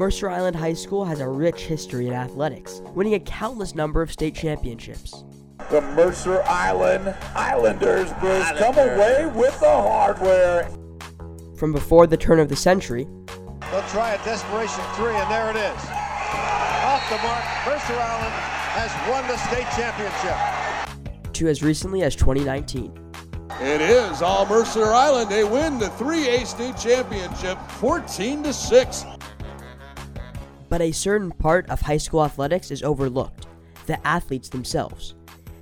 Mercer Island High School has a rich history in athletics, winning a countless number of state championships. The Mercer Island Islanders will come away with the hardware. From before the turn of the century, They'll try a desperation three, and there it is. Off the mark, Mercer Island has won the state championship. to as recently as 2019. It is all Mercer Island. They win the 3A state championship 14 to 6. But a certain part of high school athletics is overlooked the athletes themselves.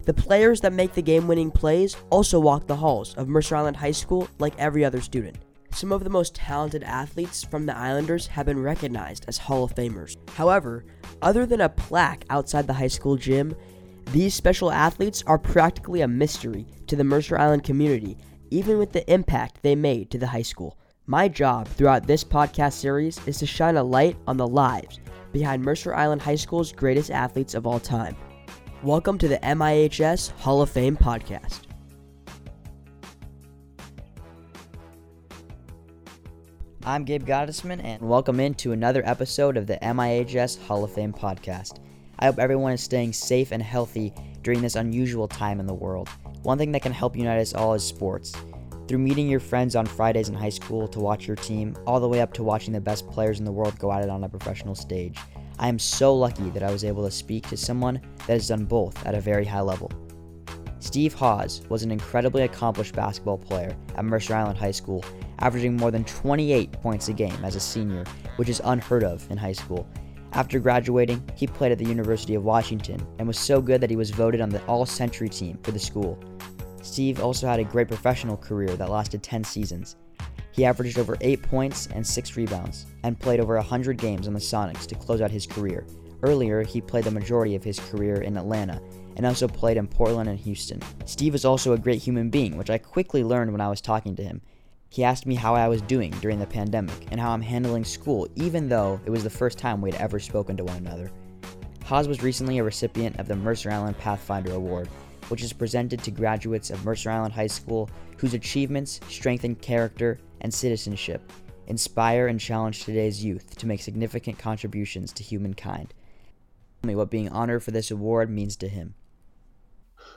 The players that make the game winning plays also walk the halls of Mercer Island High School like every other student. Some of the most talented athletes from the Islanders have been recognized as Hall of Famers. However, other than a plaque outside the high school gym, these special athletes are practically a mystery to the Mercer Island community, even with the impact they made to the high school. My job throughout this podcast series is to shine a light on the lives behind Mercer Island High School's greatest athletes of all time. Welcome to the MIHS Hall of Fame podcast. I'm Gabe Gottesman, and welcome into another episode of the MIHS Hall of Fame podcast. I hope everyone is staying safe and healthy during this unusual time in the world. One thing that can help unite us all is sports. Through meeting your friends on Fridays in high school to watch your team, all the way up to watching the best players in the world go at it on a professional stage, I am so lucky that I was able to speak to someone that has done both at a very high level. Steve Hawes was an incredibly accomplished basketball player at Mercer Island High School, averaging more than 28 points a game as a senior, which is unheard of in high school. After graduating, he played at the University of Washington and was so good that he was voted on the All Century team for the school. Steve also had a great professional career that lasted 10 seasons. He averaged over 8 points and 6 rebounds, and played over 100 games on the Sonics to close out his career. Earlier, he played the majority of his career in Atlanta, and also played in Portland and Houston. Steve is also a great human being, which I quickly learned when I was talking to him. He asked me how I was doing during the pandemic and how I'm handling school, even though it was the first time we'd ever spoken to one another. Hawes was recently a recipient of the Mercer Island Pathfinder Award, which is presented to graduates of Mercer Island High School whose achievements strengthen character and citizenship, inspire and challenge today's youth to make significant contributions to humankind. Tell me what being honored for this award means to him.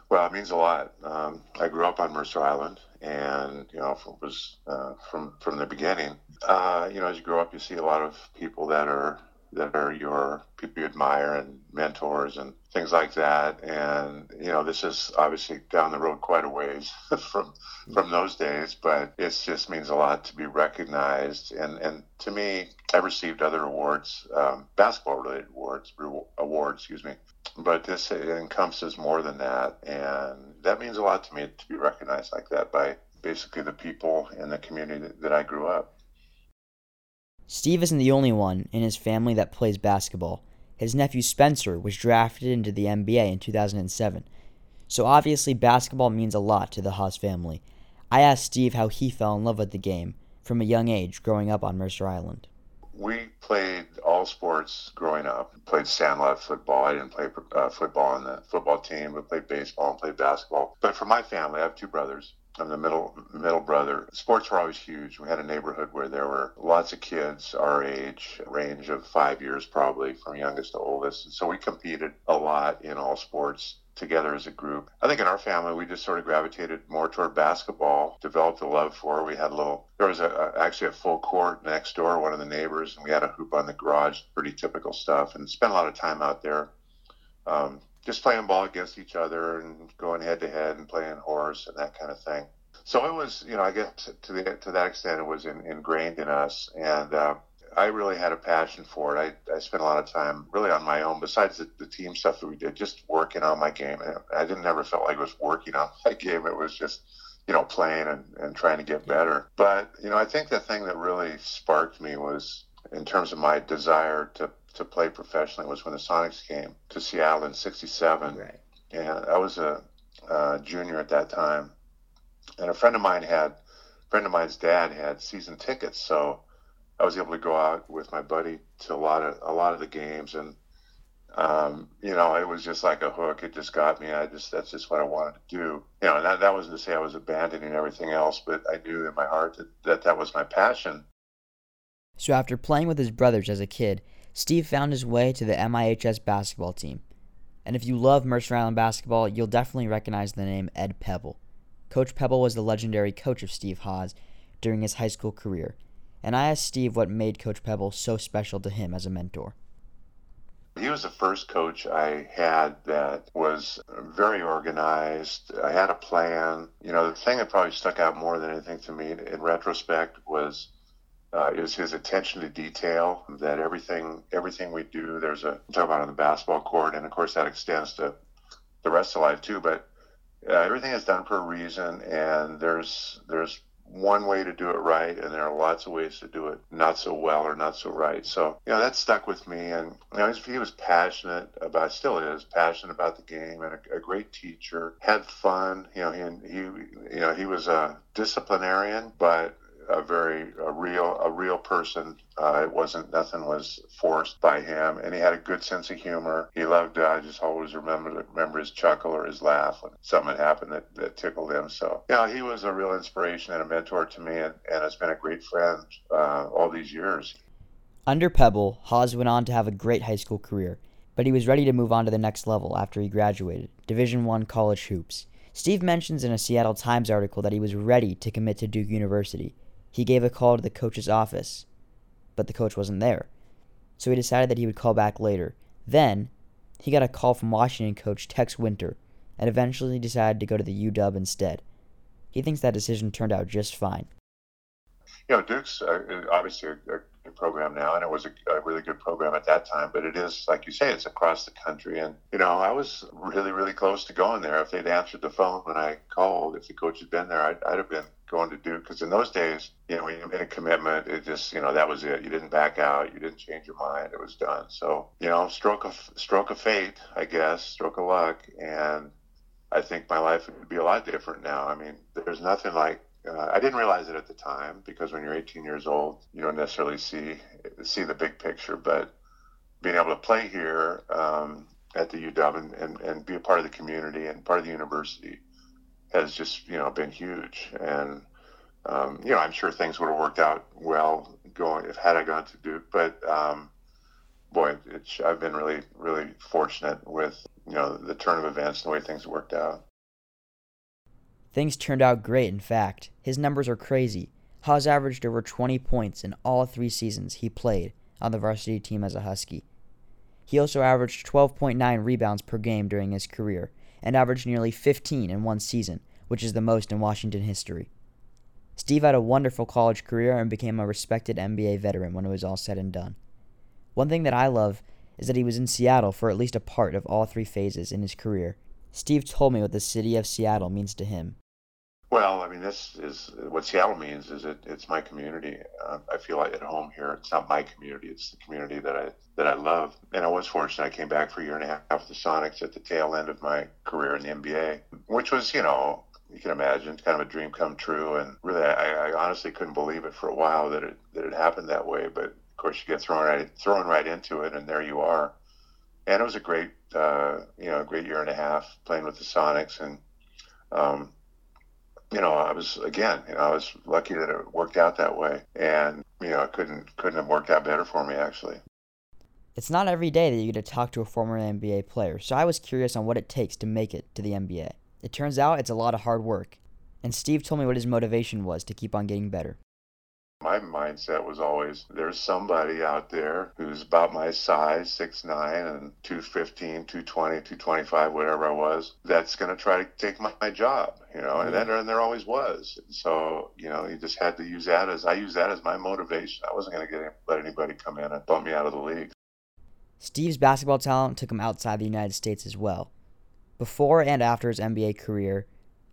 Well, it means a lot. Um, I grew up on Mercer Island, and you know, it was uh, from from the beginning. Uh, you know, as you grow up, you see a lot of people that are that are your people you admire and mentors and things like that. And you know, this is obviously down the road quite a ways from from those days, but it just means a lot to be recognized. And and to me, I've received other awards, um, basketball related awards, awards, excuse me. But this encompasses more than that, and that means a lot to me to be recognized like that by basically the people in the community that I grew up. Steve isn't the only one in his family that plays basketball. His nephew Spencer was drafted into the NBA in 2007. So obviously, basketball means a lot to the Hawes family. I asked Steve how he fell in love with the game from a young age growing up on Mercer Island. We played all sports growing up. Played sandlot football. I didn't play uh, football on the football team, but played baseball and played basketball. But for my family, I have two brothers. I'm the middle middle brother. Sports were always huge. We had a neighborhood where there were lots of kids our age, range of five years probably, from youngest to oldest. And So we competed a lot in all sports together as a group. I think in our family we just sort of gravitated more toward basketball, developed a love for it. We had a little there was a, a, actually a full court next door, one of the neighbors, and we had a hoop on the garage, pretty typical stuff, and spent a lot of time out there. Um, just playing ball against each other and going head to head and playing horse and that kind of thing. So it was, you know, I guess to the to that extent, it was in, ingrained in us, and uh, I really had a passion for it. I, I spent a lot of time really on my own, besides the, the team stuff that we did, just working on my game. I didn't never felt like I was working on my game. It was just, you know, playing and, and trying to get better. But, you know, I think the thing that really sparked me was in terms of my desire to to play professionally was when the Sonics came to Seattle in '67, right. and I was a, a, junior at that time. And a friend of mine had, a friend of mine's dad had season tickets, so I was able to go out with my buddy to a lot of a lot of the games, and um, you know, it was just like a hook. It just got me. I just that's just what I wanted to do. You know, and that that wasn't to say I was abandoning everything else, but I knew in my heart that that, that was my passion So after playing with his brothers as a kid, Steve found his way to the MIHS basketball team. And if you love Mercer Island basketball, you'll definitely recognize the name Ed Pepple. Coach Pepple was the legendary coach of Steve Hawes during his high school career, and I asked Steve what made Coach Pepple so special to him as a mentor. He was the first coach I had that was very organized. I had a plan. You know, the thing that probably stuck out more than anything to me in retrospect was uh, is his attention to detail. That everything everything we do, there's a talk about on the basketball court, and of course that extends to the rest of life too. But uh, everything is done for a reason, and there's there's one way to do it right, and there are lots of ways to do it not so well or not so right. So, you know, that stuck with me. And, you know, he was passionate about, still is, passionate about the game and a, a great teacher, had fun. You know, he, he, you know, he was a disciplinarian, but a very a real a real person. Uh, it wasn't nothing was forced by him, and he had a good sense of humor. He loved. Uh, I just always remember remember his chuckle or his laugh when something happened that, that tickled him. So yeah, he was a real inspiration and a mentor to me, and, and has been a great friend uh, all these years. Under Pepple, Hawes went on to have a great high school career, but he was ready to move on to the next level after he graduated, Division One college hoops. Steve mentions in a Seattle Times article that he was ready to commit to Duke University, he gave a call to the coach's office, but the coach wasn't there. So he decided that he would call back later. Then, he got a call from Washington coach Tex Winter and eventually decided to go to the UW instead. He thinks that decision turned out just fine. You know, Duke's uh, obviously a, a, program now, and it was a, a, really good program at that time. But it is, like you say, it's across the country. And you know, I was really, really close to going there. If they'd answered the phone when I called, if the coach had been there, I'd, I'd have been going to Duke. Because in those days, you know, when you made a commitment, it just, you know, that was it. You didn't back out. You didn't change your mind. It was done. So, you know, stroke of stroke of fate, I guess, stroke of luck, and I think my life would be a lot different now. I mean, there's nothing like uh, I didn't realize it at the time because when you're 18 years old, you don't necessarily see see the big picture. But being able to play here um, at the UW and, and, and be a part of the community and part of the university has just you know been huge. And um, you know, I'm sure things would have worked out well going if had I gone to Duke. But um, boy, it's, I've been really really fortunate with you know the turn of events and the way things worked out. Things turned out great, in fact. His numbers are crazy. Hawes averaged over 20 points in all three seasons he played on the varsity team as a Husky. He also averaged 12.9 rebounds per game during his career and averaged nearly 15 in one season, which is the most in Washington history. Steve had a wonderful college career and became a respected NBA veteran when it was all said and done. One thing that I love is that he was in Seattle for at least a part of all three phases in his career. Steve told me what the city of Seattle means to him. Well, I mean, this is what Seattle means. Is it? It's my community. Uh, I feel like at home here. It's not my community. It's the community that I that I love. And I was fortunate. I came back for a year and a half with the Sonics at the tail end of my career in the NBA, which was, you know, you can imagine, kind of a dream come true. And really, I, I honestly couldn't believe it for a while that it that it happened that way. But of course, you get thrown right thrown right into it, and there you are. And it was a great, uh, you know, a great year and a half playing with the Sonics and. Um, you know, I was again, you know, I was lucky that it worked out that way, and you know, it couldn't couldn't have worked out better for me actually. It's not every day that you get to talk to a former NBA player, so I was curious on what it takes to make it to the NBA. It turns out it's a lot of hard work, and Steve told me what his motivation was to keep on getting better. My mindset was always there's somebody out there who's about my size, 6'9 and 215, 220, 225, whatever I was, that's going to try to take my, my job, you know, and then and there always was. So, you know, you just had to use that as I use that as my motivation. I wasn't going to get let anybody come in and bump me out of the league. Steve's basketball talent took him outside the United States as well. Before and after his NBA career,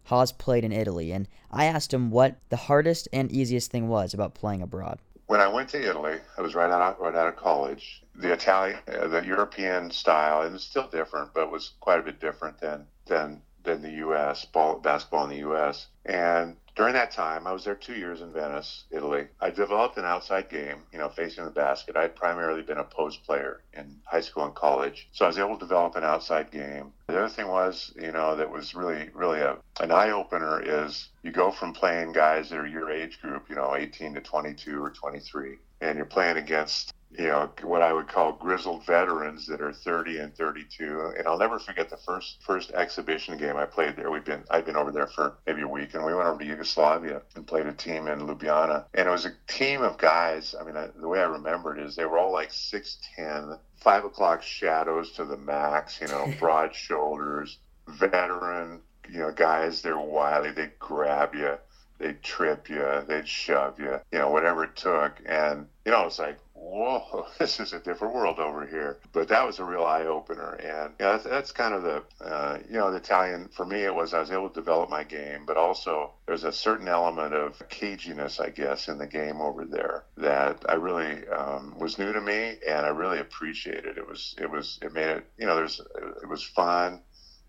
Hawes played in Italy, and I asked him what the hardest and easiest thing was about playing abroad. When I went to Italy, I was right out right out of college. The Italian, uh, the European style, and it's still different, but it was quite a bit different than than than the U.S. ball basketball in the U.S. And during that time, I was there two years in Venice, Italy. I developed an outside game, you know, facing the basket. I'd primarily been a post player in high school and college. So I was able to develop an outside game. The other thing was, you know, that was really, really a, an eye opener is you go from playing guys that are your age group, you know, 18 to 22 or 23, and you're playing against you know what I would call grizzled veterans that are 30 and 32. And I'll never forget the first first exhibition game I played there. We've been I'd been over there for maybe a week, and we went over to Yugoslavia and played a team in Ljubljana. And it was a team of guys. I mean, I, the way I remember it is they were all like 6'10", five o'clock shadows to the max. You know, broad shoulders, veteran. You know, guys. They're wily. They grab you they'd trip you, they'd shove you, you know, whatever it took. And, you know, it's like, whoa, this is a different world over here. But that was a real eye opener. And know, that's, that's kind of the, uh, you know, the Italian, for me, it was I was able to develop my game, but also there's a certain element of caginess, I guess, in the game over there that I really um, was new to me and I really appreciated. It was, it was, it made it, you know, there's, it was fun.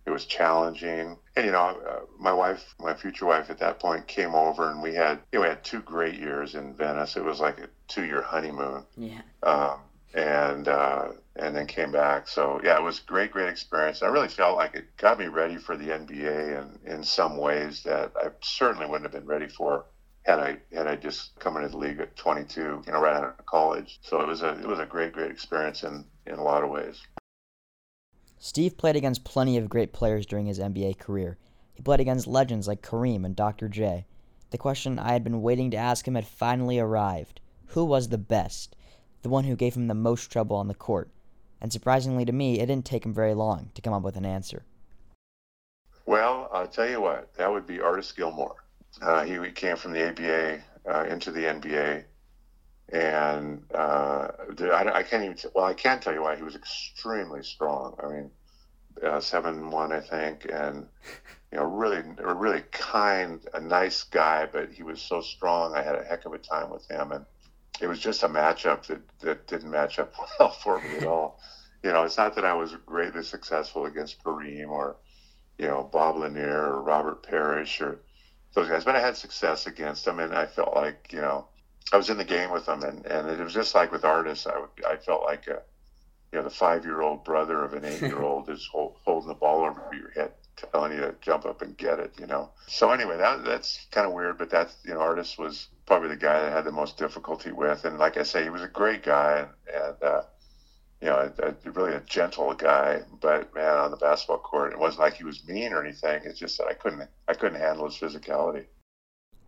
It was challenging, and you know, uh, my wife, my future wife at that point, came over, and we had, you know, we had two great years in Venice. It was like a two-year honeymoon. Yeah. Um, and uh, and then came back. So yeah, it was a great, great experience. I really felt like it got me ready for the NBA, and in some ways that I certainly wouldn't have been ready for had I had I just come into the league at 22, you know, right out of college. So it was a it was a great, great experience in in a lot of ways. Steve played against plenty of great players during his NBA career. He played against legends like Kareem and Dr. J. The question I had been waiting to ask him had finally arrived. Who was the best? The one who gave him the most trouble on the court. And surprisingly to me, it didn't take him very long to come up with an answer. Well, I'll tell you what, that would be Artis Gilmore. Uh, he came from the ABA uh, into the NBA and uh, I, I, can't even. Well, I can tell you why he was extremely strong. I mean, uh, seven one, I think, and you know, really, really kind, a nice guy, but he was so strong. I had a heck of a time with him, and it was just a matchup that that didn't match up well for me at all. You know, it's not that I was greatly successful against Kareem or you know Bob Lanier or Robert Parish or those guys, but I had success against them, and I felt like you know I was in the game with them, and, and it was just like with Artis. I, I felt like a, you know, the five year old brother of an eight year old is hold, holding the ball over your head, telling you to jump up and get it. You know. So anyway, that that's kind of weird, but that's you know, Artis was probably the guy that I had the most difficulty with, and like I say, he was a great guy, and, and uh, you know, a, a, really a gentle guy. But man, on the basketball court, it wasn't like he was mean or anything. It's just that I couldn't I couldn't handle his physicality.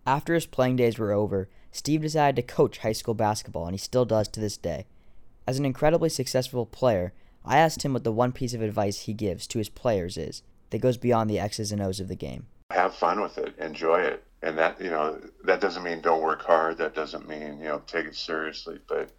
After his playing days were over, Steve decided to coach high school basketball, and he still does to this day. As an incredibly successful player, I asked him what the one piece of advice he gives to his players is that goes beyond the X's and O's of the game. Have fun with it, enjoy it. And that, you know, that doesn't mean don't work hard. That doesn't mean, you know, take it seriously. But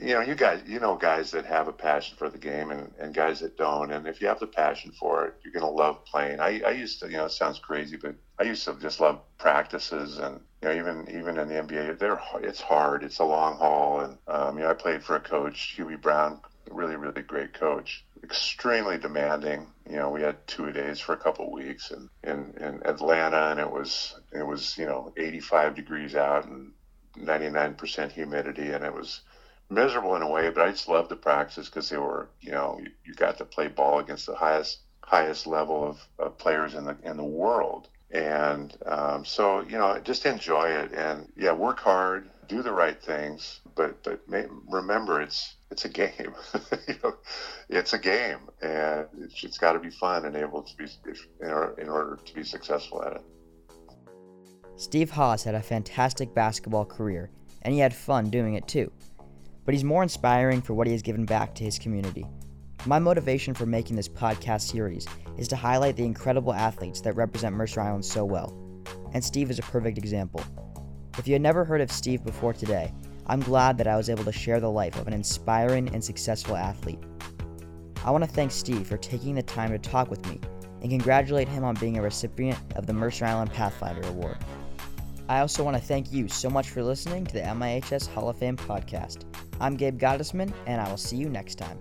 you know, you guys, you know, guys that have a passion for the game and, and guys that don't. And if you have the passion for it, you're going to love playing. I, I used to, you know, it sounds crazy, but I used to just love practices and, you know, even, even in the NBA, they're, it's hard. It's a long haul. And, um, you know, I played for a coach, Hubie Brown, really, really great coach, extremely demanding. You know, we had two days for a couple of weeks and in, in Atlanta and it was, it was, you know, 85 degrees out and 99% humidity. And it was, miserable in a way, but I just loved the practice because they were, you know, you, you, got to play ball against the highest highest level of, of players in the in the world, and um, so you know, just enjoy it and yeah, work hard, do the right things, but but may, remember it's it's a game, you know, it's a game, and it's, it's got to be fun and able to be in in order to be successful at it. Steve Hawes had a fantastic basketball career, and he had fun doing it too but he's more inspiring for what he has given back to his community. My motivation for making this podcast series is to highlight the incredible athletes that represent Mercer Island so well, and Steve is a perfect example. If you had never heard of Steve before today, I'm glad that I was able to share the life of an inspiring and successful athlete. I want to thank Steve for taking the time to talk with me and congratulate him on being a recipient of the Mercer Island Pathfinder Award. I also want to thank you so much for listening to the MIHS Hall of Fame podcast. I'm Gabe Gottesman, and I will see you next time.